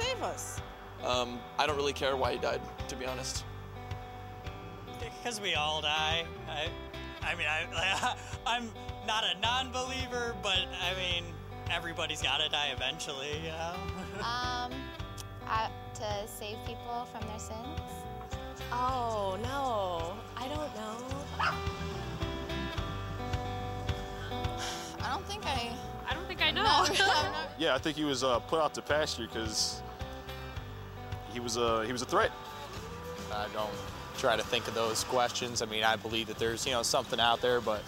save us? Um, I don't really care why he died, to be honest. Because we all die. I, I mean, I, I'm not a non-believer, but I mean, everybody's got to die eventually, you know? Um, uh, to save people from their sins. Oh, no. I don't know. I don't think I. I don't think I know. No, I'm not- Yeah, I think he was uh, put out to pasture because he was a he was a threat. I don't try to think of those questions. I mean, I believe that there's, you know, something out there, but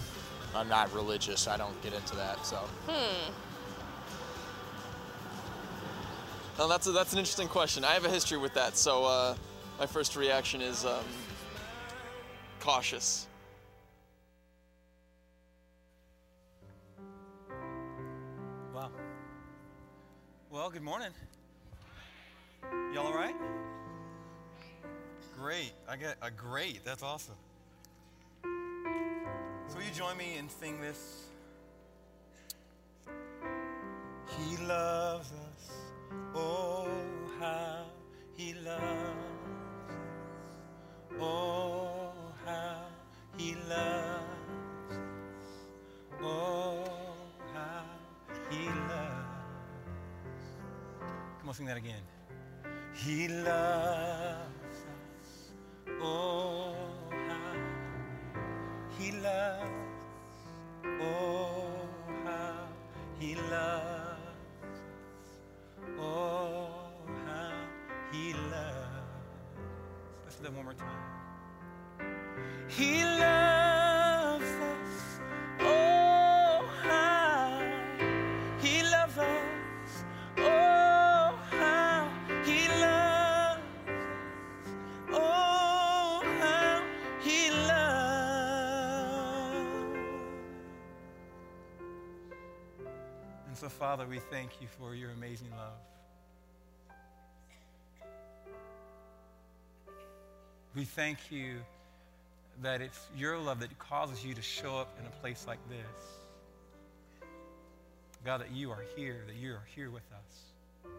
I'm not religious. I don't get into that, so. Hmm. Well, that's a, that's an interesting question. I have a history with that, so uh, my first reaction is um, cautious. Wow. Well, good morning. Y'all all right? Great. I get a great. That's awesome. So, will you join me and sing this? He loves us. Oh, how he loves us. Oh, how he loves us. Oh, how he loves. Come on, sing that again. He loves Father, we thank you for your amazing love. We thank you that it's your love that causes you to show up in a place like this. God, that you are here, that you are here with us.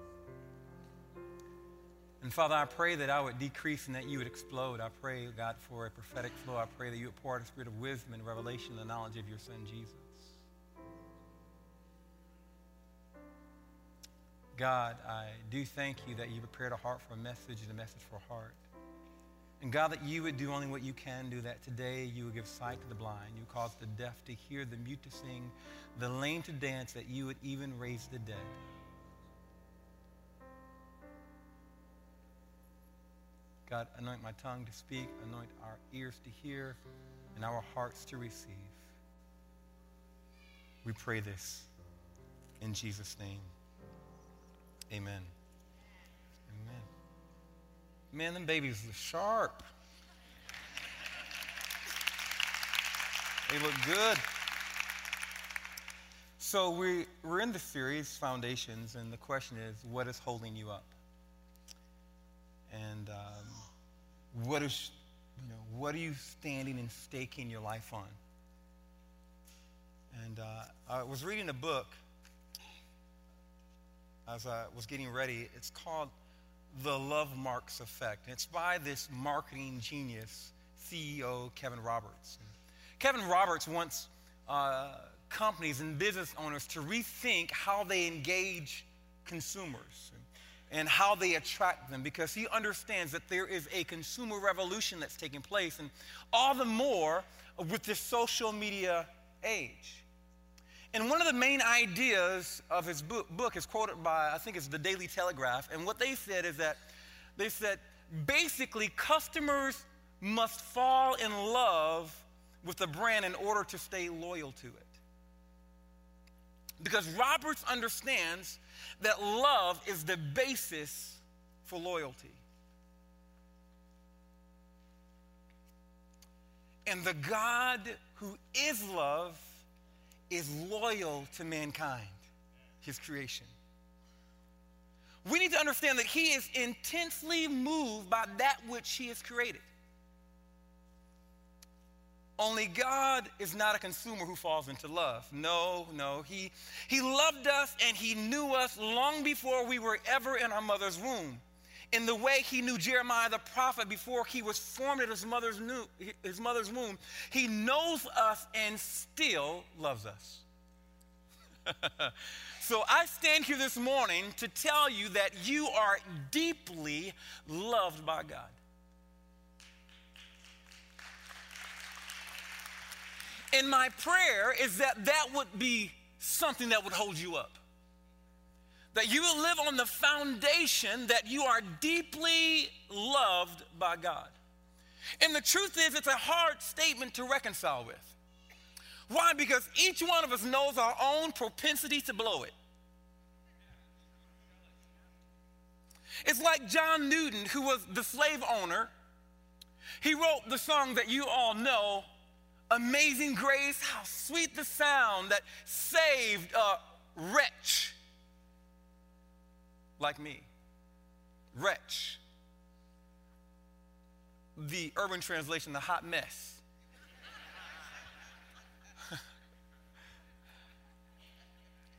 And Father, I pray that I would decrease and that you would explode. I pray, God, for a prophetic flow. I pray that you would pour out a spirit of wisdom and revelation and the knowledge of your Son, Jesus. God, I do thank you that you prepared a heart for a message and a message for a heart. And God, that you would do only what you can do, that today you would give sight to the blind, you cause the deaf to hear, the mute to sing, the lame to dance, that you would even raise the dead. God, anoint my tongue to speak, anoint our ears to hear, and our hearts to receive. We pray this in Jesus' name. Amen. Amen. Man, them babies look sharp. They look good. So we, we're in the series, Foundations, and the question is, what is holding you up? And um, what is, you know, what are you standing and staking your life on? And uh, I was reading a book as I was getting ready. It's called The Lovemarks Effect. And it's by this marketing genius, CEO Kevin Roberts. Kevin Roberts wants uh, companies and business owners to rethink how they engage consumers and how they attract them because he understands that there is a consumer revolution that's taking place, and all the more with this social media age. And one of the main ideas of his book, book is quoted by, I think it's the Daily Telegraph. And what they said is that they said basically customers must fall in love with the brand in order to stay loyal to it. Because Roberts understands that love is the basis for loyalty. And the God who is love is loyal to mankind, his creation. We need to understand that he is intensely moved by that which he has created. Only God is not a consumer who falls into love. No, no. He, he loved us and He knew us long before we were ever in our mother's womb. In the way He knew Jeremiah the prophet before he was formed in his mother's, new, his mother's womb, He knows us and still loves us. so I stand here this morning to tell you that you are deeply loved by God. And my prayer is that that would be something that would hold you up. That you will live on the foundation that you are deeply loved by God. And the truth is, it's a hard statement to reconcile with. Why? Because each one of us knows our own propensity to blow it. It's like John Newton, who was the slave owner. He wrote the song that you all know, Amazing Grace, how sweet the sound that saved a wretch like me. Wretch. The urban translation, the hot mess.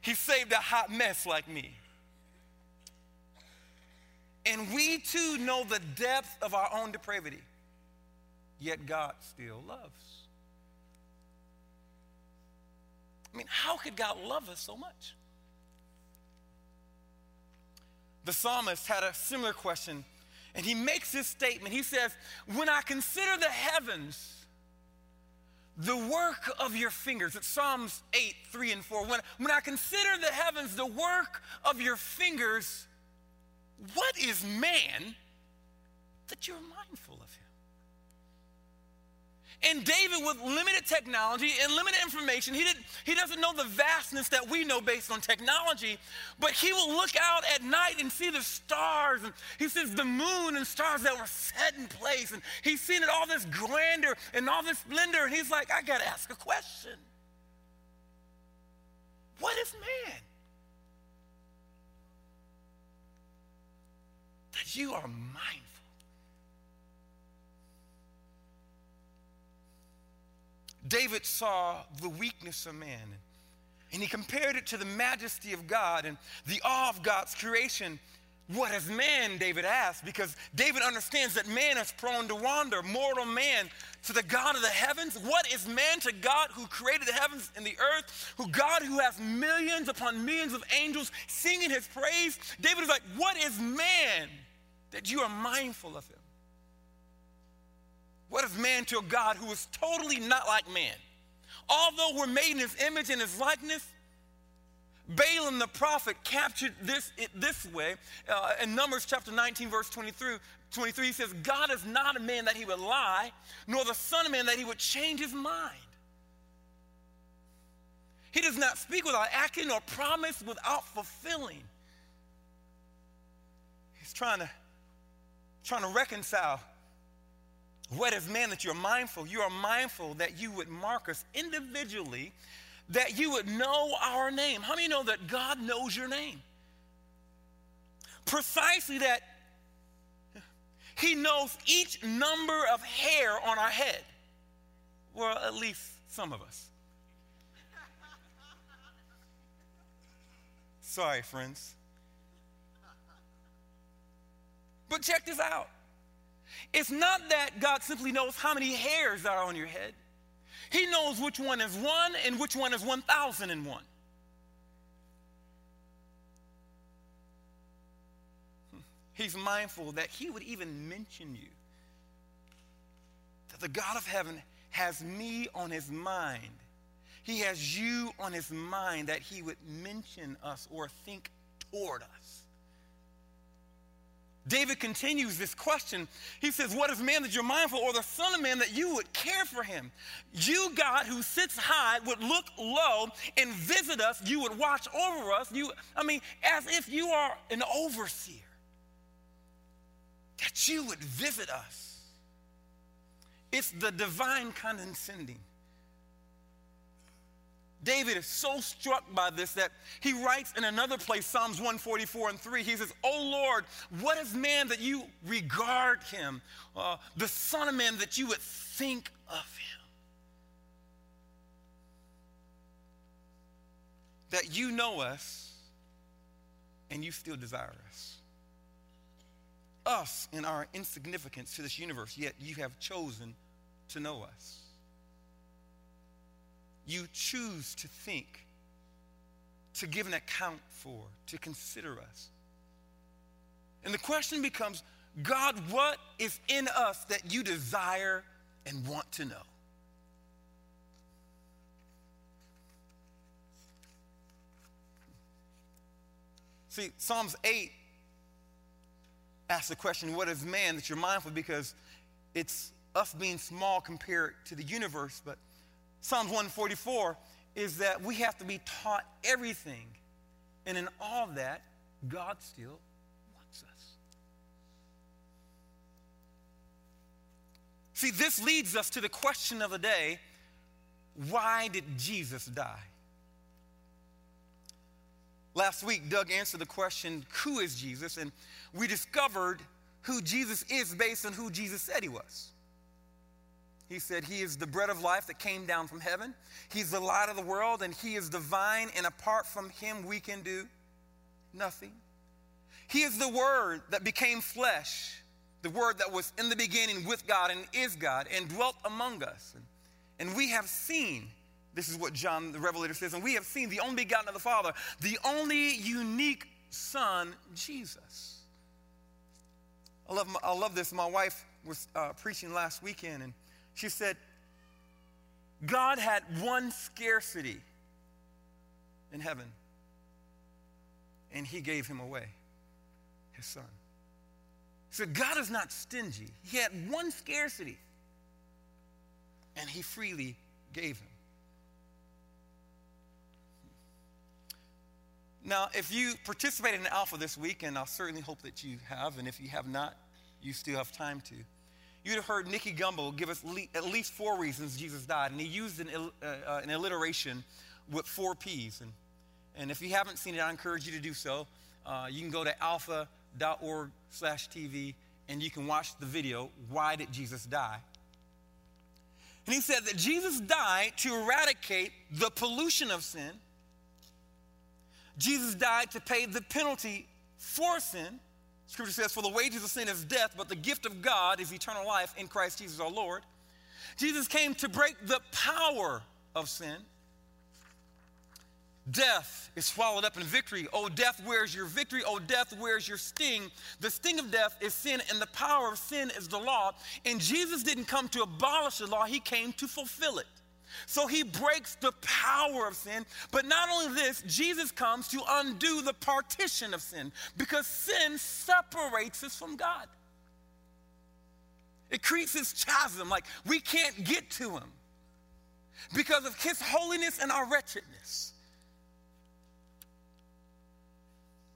he saved a hot mess like me. And we too know the depth of our own depravity, yet God still loves. I mean, how could God love us so much? The psalmist had a similar question, and he makes this statement. He says, When I consider the heavens, the work of your fingers, it's Psalms 8, 3 and 4. When, when I consider the heavens, the work of your fingers, what is man that you're mindful of? And David, with limited technology and limited information, he, didn't, he doesn't know the vastness that we know based on technology, but he will look out at night and see the stars. And he sees the moon and stars that were set in place. And he's seen it all this grandeur and all this splendor. And he's like, I got to ask a question What is man? That you are mindful. David saw the weakness of man and he compared it to the majesty of God and the awe of God's creation. What is man, David asked, because David understands that man is prone to wander, mortal man to the God of the heavens. What is man to God who created the heavens and the earth, who God who has millions upon millions of angels singing his praise? David is like, What is man that you are mindful of him? What is man to a God who is totally not like man? Although we're made in his image and his likeness, Balaam the prophet captured this it this way. Uh, in Numbers chapter 19, verse 23, 23, he says, God is not a man that he would lie, nor the son of man that he would change his mind. He does not speak without acting or promise without fulfilling. He's trying to, trying to reconcile what is man that you're mindful? You are mindful that you would mark us individually, that you would know our name. How many know that God knows your name? Precisely that He knows each number of hair on our head. Well, at least some of us. Sorry, friends. But check this out. It's not that God simply knows how many hairs are on your head. He knows which one is one and which one is 1,001. He's mindful that He would even mention you. That the God of heaven has me on His mind. He has you on His mind that He would mention us or think toward us. David continues this question. He says, What is man that you're mindful, or the Son of Man that you would care for him? You, God, who sits high, would look low and visit us. You would watch over us. You, I mean, as if you are an overseer, that you would visit us. It's the divine condescending. David is so struck by this that he writes in another place, Psalms 144 and 3, he says, O Lord, what is man that you regard him? Uh, the Son of Man that you would think of him. That you know us and you still desire us. Us in our insignificance to this universe, yet you have chosen to know us. You choose to think, to give an account for, to consider us. And the question becomes God, what is in us that you desire and want to know? See, Psalms 8 asks the question, What is man that you're mindful? Because it's us being small compared to the universe. But Psalms 144 is that we have to be taught everything. And in all that, God still wants us. See, this leads us to the question of the day why did Jesus die? Last week, Doug answered the question, Who is Jesus? And we discovered who Jesus is based on who Jesus said he was. He said, He is the bread of life that came down from heaven. He's the light of the world, and He is divine, and apart from Him, we can do nothing. He is the Word that became flesh, the Word that was in the beginning with God and is God, and dwelt among us. And, we have seen this is what John the Revelator says. And we have seen the only begotten of the Father, the only unique Son, Jesus. I love, I love this. My wife was uh, preaching last weekend, and she said, God had one scarcity in heaven, and he gave him away, his son. So God is not stingy. He had one scarcity, and he freely gave him. Now, if you participated in Alpha this week, and I certainly hope that you have, and if you have not, you still have time to, you'd have heard Nicky Gumbel give us le- at least four reasons Jesus died, and he used an, uh, uh, an alliteration with four P's. And, and if you haven't seen it, I encourage you to do so. Uh, you can go to alpha.org slash TV, and you can watch the video, Why Did Jesus Die? And he said that Jesus died to eradicate the pollution of sin – Jesus died to pay the penalty for sin. Scripture says, For the wages of sin is death, but the gift of God is eternal life in Christ Jesus our Lord. Jesus came to break the power of sin. Death is swallowed up in victory. Oh, death, where's your victory? Oh, death, where's your sting? The sting of death is sin, and the power of sin is the law. And Jesus didn't come to abolish the law, he came to fulfill it. So he breaks the power of sin. But not only this, Jesus comes to undo the partition of sin because sin separates us from God. It creates this chasm, like we can't get to him because of his holiness and our wretchedness.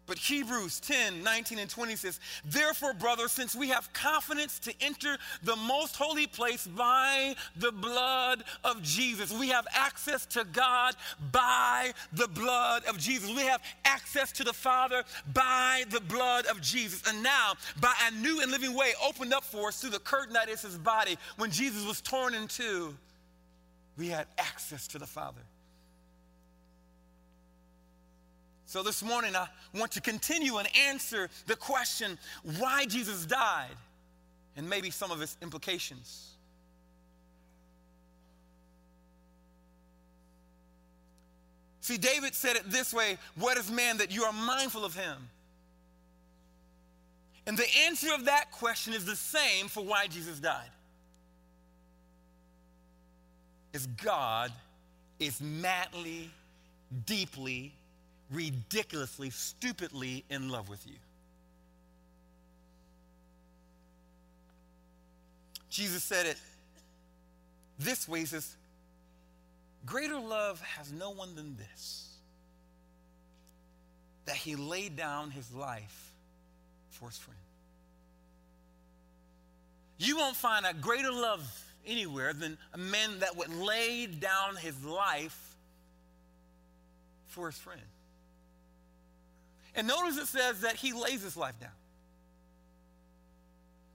But Hebrews 10 19 and 20 says, Therefore, brothers, since we have confidence to enter the most holy place by the blood of Jesus, we have access to God by the blood of Jesus. We have access to the Father by the blood of Jesus. And now, by a new and living way opened up for us through the curtain that is his body, when Jesus was torn in two, we had access to the Father. So this morning, I want to continue and answer the question why Jesus died and maybe some of its implications. See, David said it this way What is man that you are mindful of him? And the answer of that question is the same for why Jesus died. Is God is madly, deeply, ridiculously, stupidly in love with you. Jesus said it this way He says, Greater love has no one than this, that he laid down his life for his friend. You won't find a greater love anywhere than a man that would lay down his life for his friend. And notice it says that he lays his life down.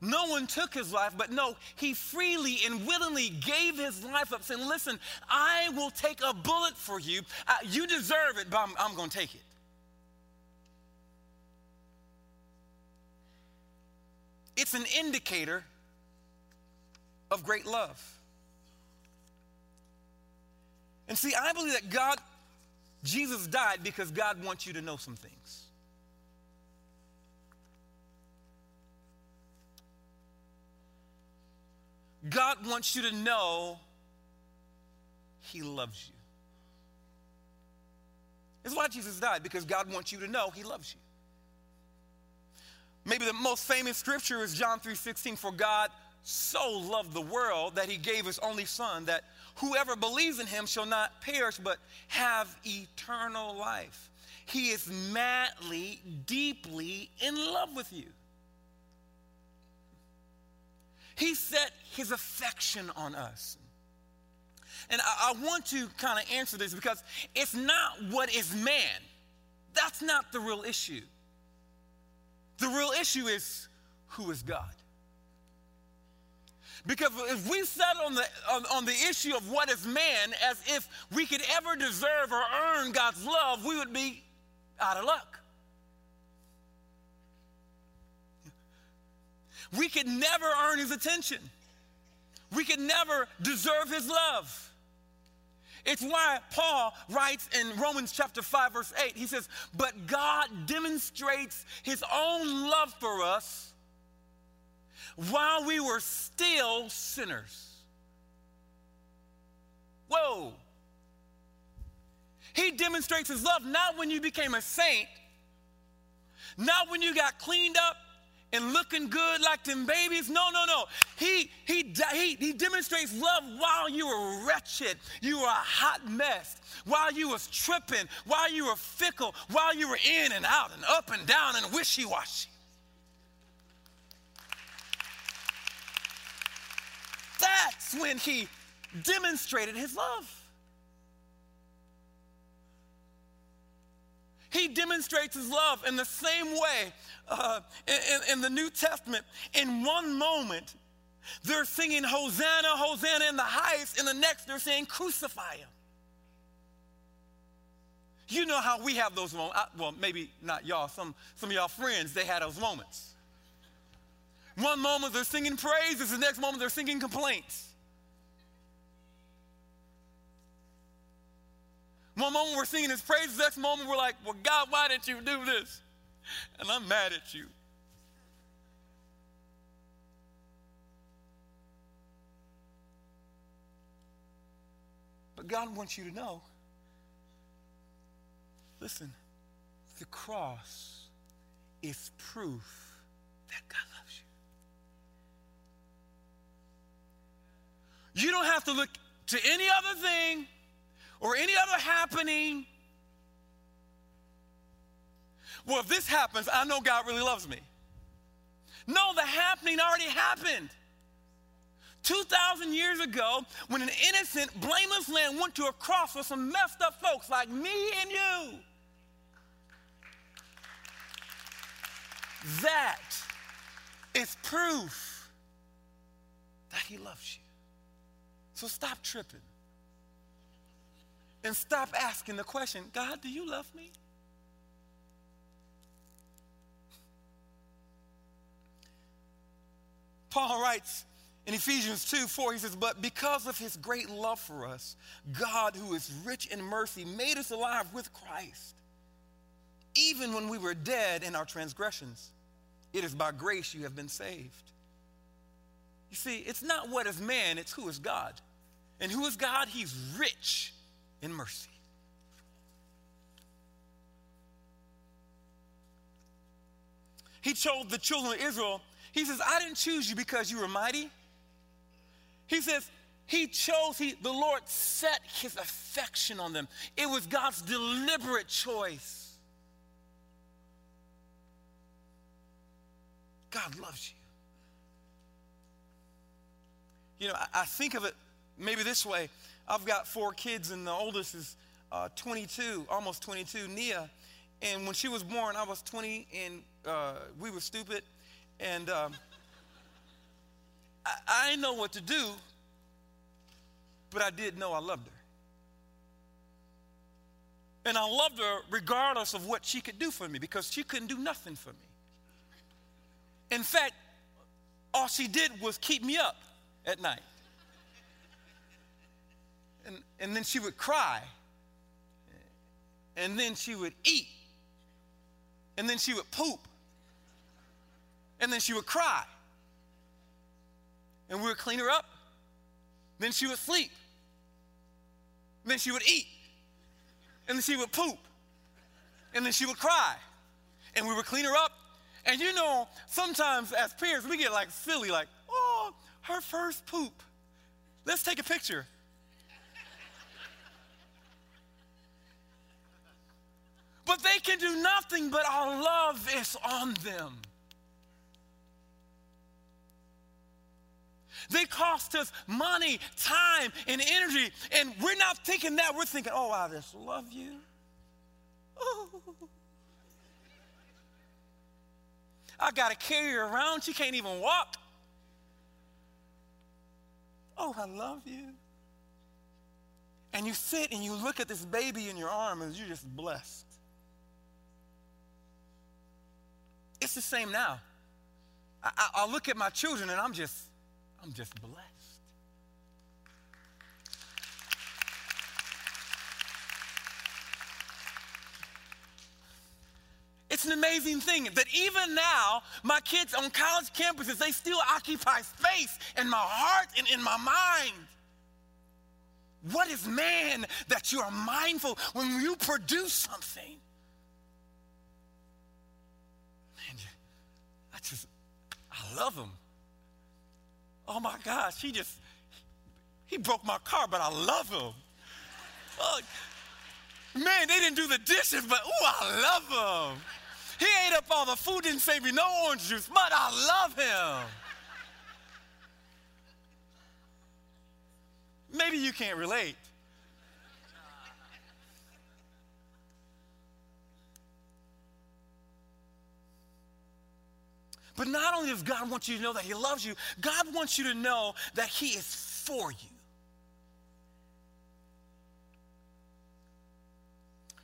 no one took his life, but no, he freely and willingly gave his life up, saying, Listen, I will take a bullet for you. You deserve it, but I'm, I'm going to take it. It's an indicator of great love. And see, I believe that God, Jesus died because God wants you to know some things. God wants you to know He loves you. It's why Jesus died, because God wants you to know He loves you. Maybe the most famous scripture is John 3:16 for God so loved the world that he gave his only son that whoever believes in him shall not perish but have eternal life. He is madly, deeply in love with you. He set his affection on us. And I, I want to kind of answer this because it's not what is man. That's not the real issue. The real issue is who is God? Because if we settle on the, on, on, the issue of what is man as if we could ever deserve or earn God's love, we would be out of luck. We could never earn his attention. We could never deserve his love. It's why Paul writes in Romans chapter 5, verse 8, he says, But God demonstrates his own love for us while we were still sinners. Whoa. He demonstrates his love not when you became a saint, not when you got cleaned up and looking good like them babies. No, no, no. He, he, he, he demonstrates love while you were wretched, you were a hot mess, while you was tripping, while you were fickle, while you were in and out and up and down and wishy-washy. That's when he demonstrated his love. He demonstrates his love in the same way uh, in, in the New Testament. In one moment, they're singing Hosanna, Hosanna in the highest. In the next, they're saying, Crucify him. You know how we have those moments. Well, maybe not y'all. Some, some of y'all friends, they had those moments. One moment they're singing praises, the next moment they're singing complaints. One moment we're singing his praises, next moment we're like, well, God, why didn't you do this? And I'm mad at you. But God wants you to know listen, the cross is proof that God loves you. You don't have to look to any other thing or any other happening. Well, if this happens, I know God really loves me. No, the happening already happened. 2,000 years ago, when an innocent, blameless lamb went to a cross for some messed up folks like me and you. That is proof that he loves you. So stop tripping and stop asking the question God, do you love me? Paul writes in Ephesians 2 4, he says, But because of his great love for us, God, who is rich in mercy, made us alive with Christ. Even when we were dead in our transgressions, it is by grace you have been saved. You see, it's not what is man, it's who is God. And who is God? He's rich in mercy. He told the children of Israel, He says, I didn't choose you because you were mighty. He says, He chose, he, the Lord set His affection on them. It was God's deliberate choice. God loves you. You know, I, I think of it maybe this way I've got four kids, and the oldest is uh, 22, almost 22, Nia. And when she was born, I was 20, and uh, we were stupid. And um, I, I didn't know what to do, but I did know I loved her. And I loved her regardless of what she could do for me because she couldn't do nothing for me. In fact, all she did was keep me up at night. And, then she would cry. And then she would eat. And then she would poop. And then she would cry. And we would clean her up. Then she would sleep. Then she would eat. And then she would poop. And then she would cry. And we would clean her up. And you know, sometimes as parents, we get like silly, like, oh, her first poop. Let's take a picture. But they can do nothing, but our love is on them. They cost us money, time, and energy. And we're not thinking that. We're thinking, oh, I just love you. Oh. I got to carry her around. She can't even walk. Oh, I love you. And you sit and you look at this baby in your arm and you're just blessed. It's the same now. I, I, I look at my children and I'm just, I'm just blessed. It's an amazing thing that even now, my kids on college campuses, they still occupy space in my heart and in my mind. What is man that you are mindful when you produce something? Just, I love him. Oh my gosh, he just, he broke my car, but I love him. Man, they didn't do the dishes, but ooh, I love him. He ate up all the food, didn't save me no orange juice, but I love him. Maybe you can't relate. But not only does God want you to know that He loves you, God wants you to know that He is for you.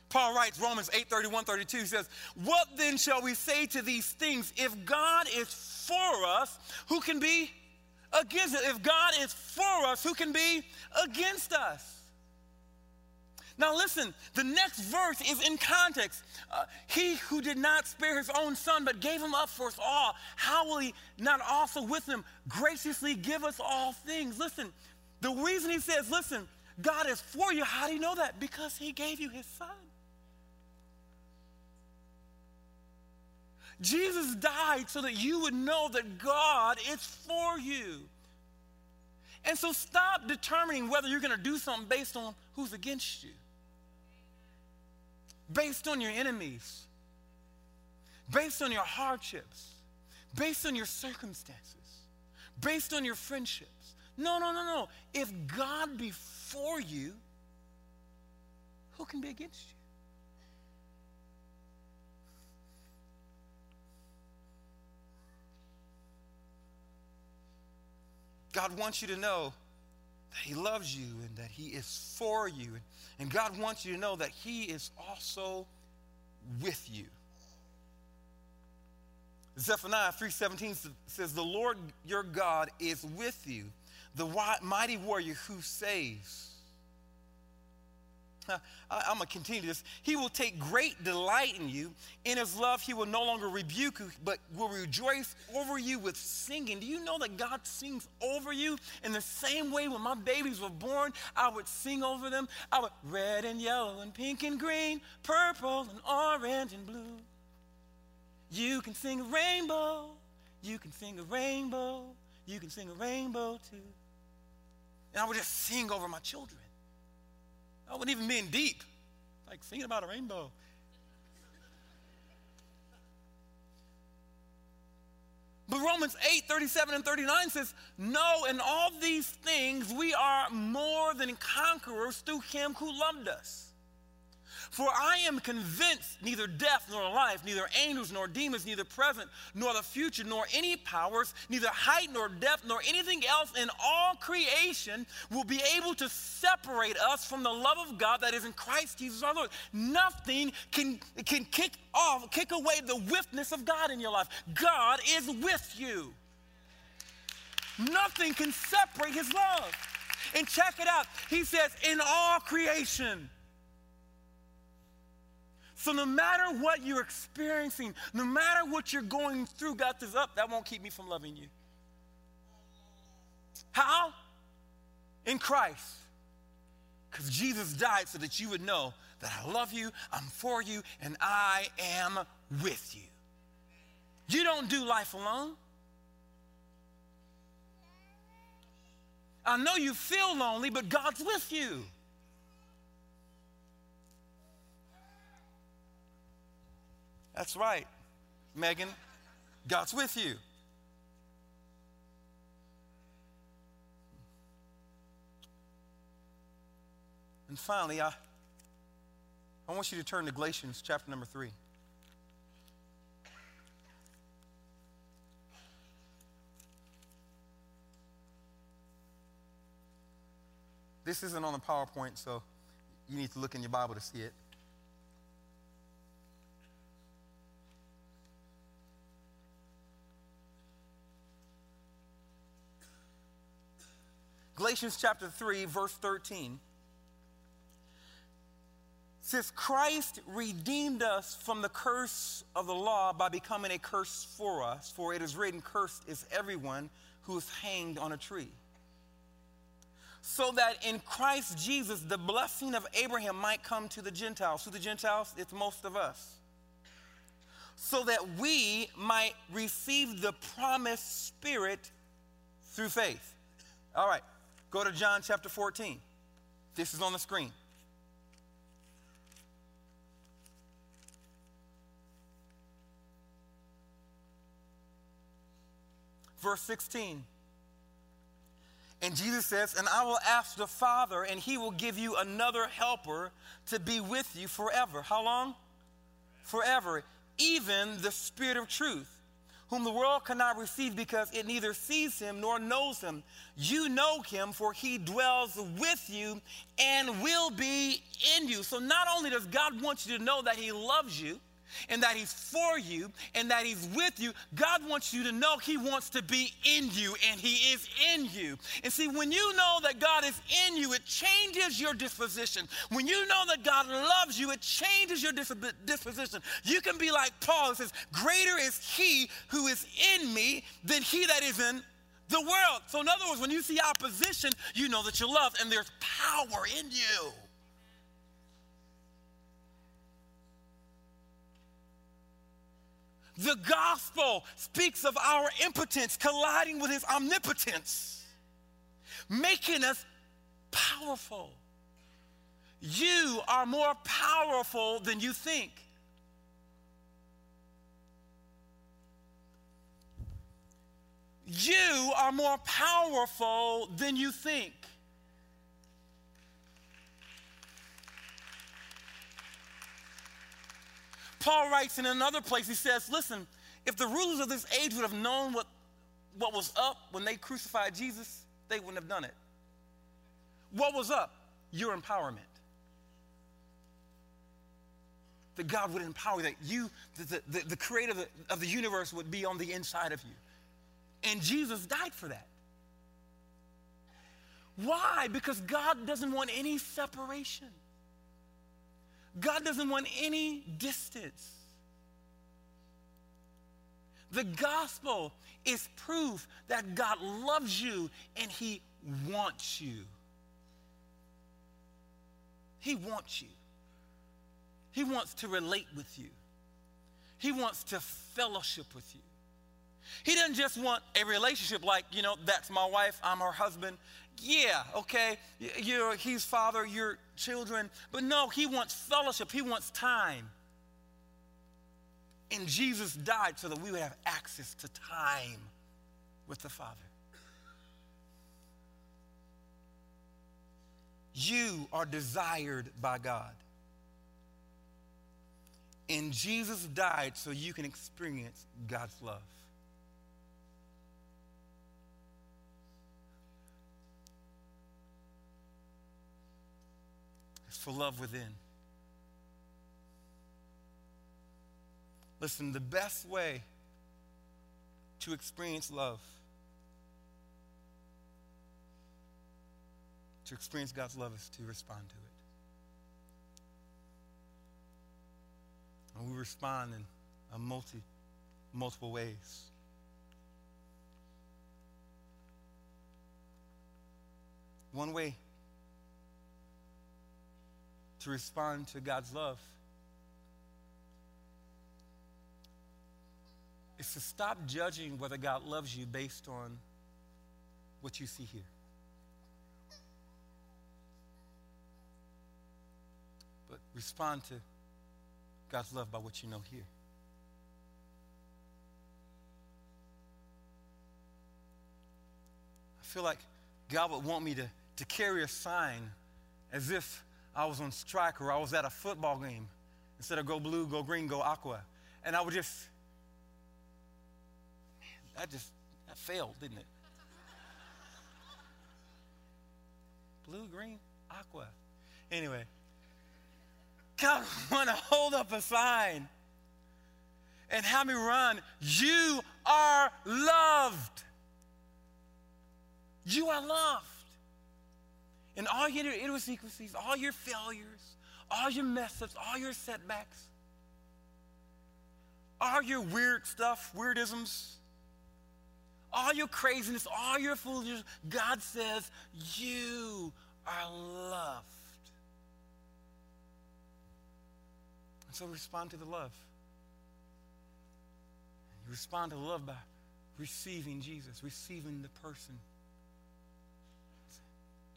Paul writes, Romans 8 31, 32 he says, What then shall we say to these things? If God is for us, who can be against us? If God is for us, who can be against us? Now, listen, the next verse is in context. Uh, he who did not spare his own son, but gave him up for us all, how will he not also with him graciously give us all things? Listen, the reason he says, listen, God is for you, how do you know that? Because he gave you his son. Jesus died so that you would know that God is for you. And so stop determining whether you're going to do something based on who's against you, based on your enemies, based on your hardships, based on your circumstances, based on your friendships. No, no, no, no. If God be for you, who can be against you? God wants you to know that He loves you and that He is for you. And God wants you to know that He is also with you. Zephaniah 3:17 says, "The Lord your God is with you, the mighty warrior who saves." I, am going to continue this. He will take great delight in you. In his love, he will no longer rebuke you, but will rejoice over you with singing. Do you know that God sings over you? In the same way, when my babies were born, I would sing over them. I would red and yellow and pink and green, purple and orange and blue. You can sing a rainbow. You can sing a rainbow. You can sing a rainbow too. And I would just sing over my children. I wasn't even being deep, like thinking about a rainbow. But Romans 8, 37 and 39 says, No, in all these things we are more than conquerors through him who loved us. For I am convinced neither death nor life, neither angels nor demons, neither present nor the future, nor any powers, neither height nor depth, nor anything else in all creation will be able to separate us from the love of God that is in Christ Jesus our Lord. Nothing can, can kick off, kick away the witness of God in your life. God is with you. Nothing can separate his love. And check it out. He says, in all creation. So no matter what you're experiencing, no matter what you're going through, God says, up, that won't keep me from loving you. How? In Christ. Because Jesus died so that you would know that I love you, I'm for you, and I am with you. You don't do life alone. I know you feel lonely, but God's with you. That's right, Megan. God's with you. And finally, I, I want you to turn to Galatians chapter number 3. This isn't on the PowerPoint, so you need to look in your Bible to see it. Galatians chapter 3, verse 13 says, Christ redeemed us from the curse of the law by becoming a curse for us, for it is written, Cursed is everyone who is hanged on a tree. So that in Christ Jesus, the blessing of Abraham might come to the Gentiles. To the Gentiles, it's most of us. So that we might receive the promised Spirit through faith. All right, go to John chapter 14. This is on the screen. Verse 16. And Jesus says, And I will ask the Father, and he will give you another helper to be with you forever. How long? Forever. Even the Spirit of truth, whom the world cannot receive because it neither sees him nor knows him. You know him, for he dwells with you and will be in you. So not only does God want you to know that he loves you, and that He's for you and that He's with you, God wants you to know He wants to be in you and He is in you. And see, when you know that God is in you, it changes your disposition. When you know that God loves you, it changes your disposition. You can be like Paul, who says, Greater is He who is in me than He that is in the world. So, in other words, when you see opposition, you know that you're loved and there's power in you. The gospel speaks of our impotence colliding with his omnipotence, making us powerful. You are more powerful than you think. You are more powerful than you think. Paul writes in another place, he says, Listen, if the rulers of this age would have known what, what was up when they crucified Jesus, they wouldn't have done it. What was up? Your empowerment. That God would empower you, that you, the, the, the creator of the, of the universe, would be on the inside of you. And Jesus died for that. Why? Because God doesn't want any separation. God doesn't want any distance. The gospel is proof that God loves you and He wants you. He wants you. He wants to relate with you. He wants to fellowship with you. He doesn't just want a relationship like, you know, that's my wife, I'm her husband. Yeah, okay, you're, he's father, you're children. But no, he wants fellowship, he wants time. And Jesus died so that we would have access to time with the Father. You are desired by God. And Jesus died so you can experience God's love. For love within. Listen, the best way to experience love, to experience God's love, is to respond to it. And we respond in a multi, multiple ways. One way to respond to God's love is to stop judging whether God loves you based on what you see here. But respond to God's love by what you know here. I feel like God would want me to, to carry a sign as if I was on strike or I was at a football game. Instead of go blue, go green, go aqua. And I would just, man, that just, that failed, didn't it? blue, green, aqua. Anyway, God want to hold up a sign and have me run. You are loved. You are loved. And all your idiosyncrasies, all your failures, all your mess ups, all your setbacks, all your weird stuff, weirdisms, all your craziness, all your foolishness, God says, You are loved. And so respond to the love. You respond to the love by receiving Jesus, receiving the person.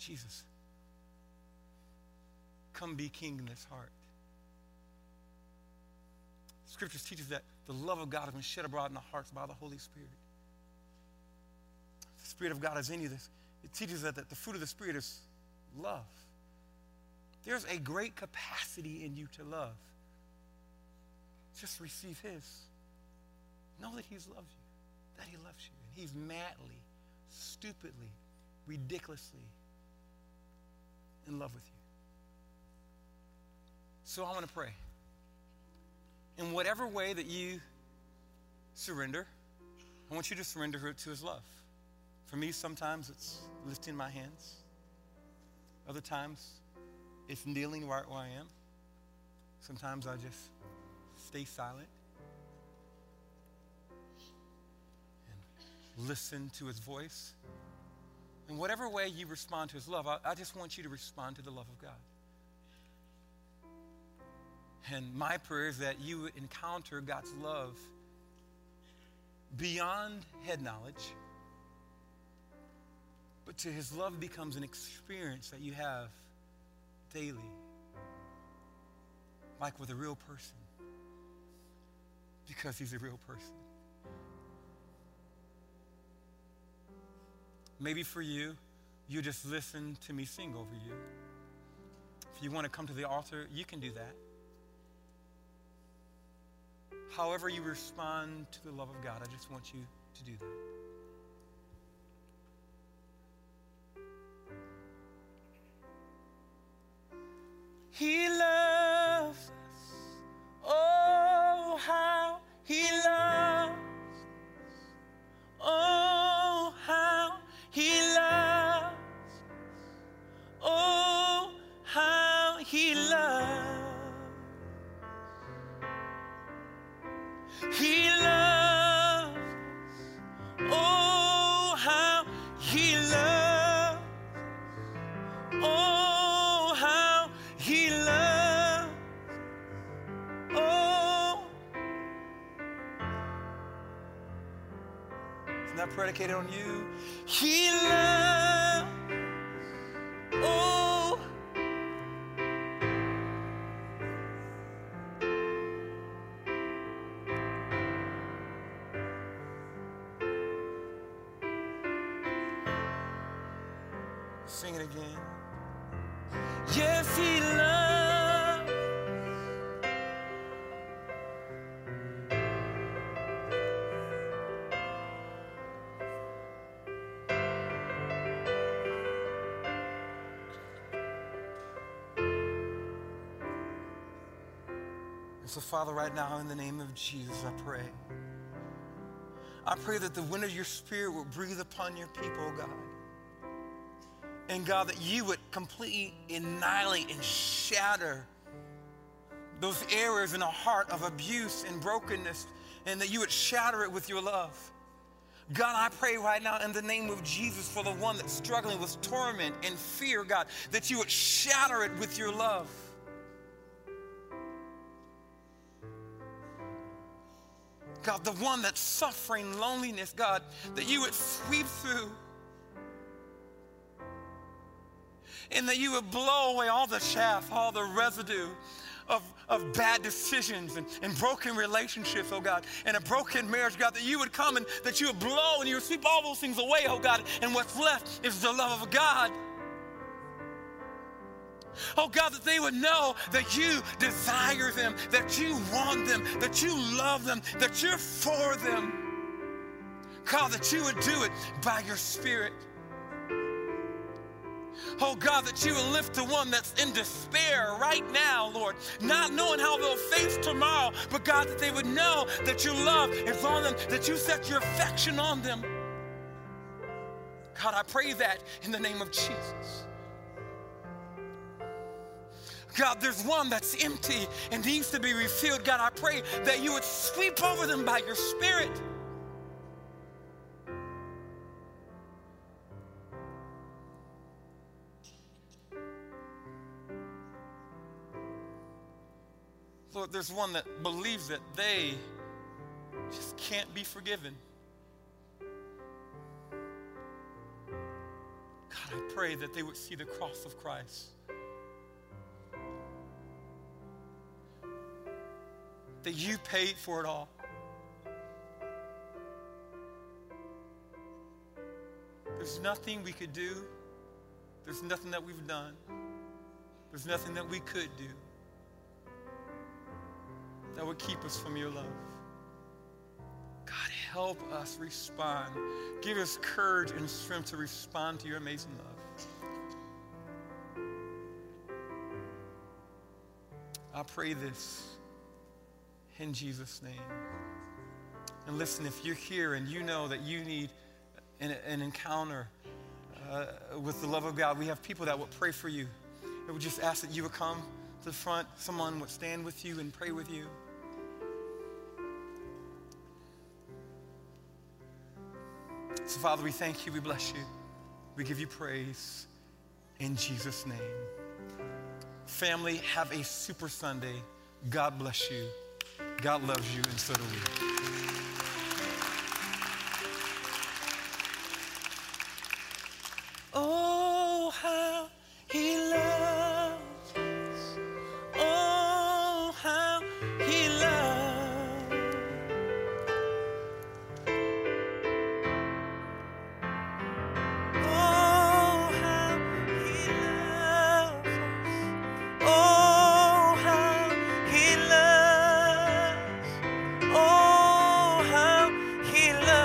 Jesus, come be king in this heart. Scriptures teach us that the love of God has been shed abroad in the hearts by the Holy Spirit. The Spirit of God is in you. This, it teaches that, that the fruit of the Spirit is love. There's a great capacity in you to love. Just receive His. Know that He's loved you, that He loves you. And He's madly, stupidly, ridiculously in love with you. So I want to pray. In whatever way that you surrender, I want you to surrender to His love. For me, sometimes it's lifting my hands. Other times, it's kneeling right where I am. Sometimes I just stay silent and listen to his voice. In whatever way you respond to his love, I, I, just want you to respond to the love of God. And my prayer is that you encounter God's love beyond head knowledge, but to his love becomes an experience that you have daily, like with a real person because he's a real person. Maybe for you, you just listen to me sing over you. If you want to come to the altar, you can do that. However, you respond to the love of God, I just want you to do that. He loves predicated on you. He loves. So, Father, right now, in the name of Jesus, I pray. I pray that the wind of your spirit will breathe upon your people, oh God. And God, that you would completely annihilate and shatter those areas in our heart of abuse and brokenness, and that you would shatter it with your love. God, I pray right now in the name of Jesus for the one that's struggling with torment and fear, God, that you would shatter it with your love. God, the one that's suffering loneliness, God, that you would sweep through. And that you would blow away all the chaff, all the residue of, of bad decisions and, and broken relationships, oh God, and a broken marriage, God, that you would come and that you would blow and you would sweep all those things away, oh God, and what's left is the love of God. Oh God, that they would know that you desire them, that you want them, that you love them, that you're for them. God, that you would do it by your Spirit. Oh God, that you would lift the one that's in despair right now, Lord, not knowing how they'll face tomorrow, but God, that they would know that your love is on them, that you set your affection on them. God, I pray that in the name of Jesus. God, there's one that's empty and needs to be refilled. God, I pray that you would sweep over them by your Spirit. Lord, there's one that believes that they just can't be forgiven. God, I pray that they would see the cross of Christ. That you paid for it all. There's nothing we could do. There's nothing that we've done. There's nothing that we could do that would keep us from your love. God, help us respond. Give us courage and strength to respond to your amazing love. I pray this in Jesus' name. And listen, if you're here and you know that you need an, an encounter uh, with the love of God, we have people that will pray for you. And we just ask that you would come to the front, someone would stand with you and pray with you. So, Father, we thank you, we bless you, we give you praise in Jesus' name. Family, have a super Sunday. God bless you. God loves you, and so do we.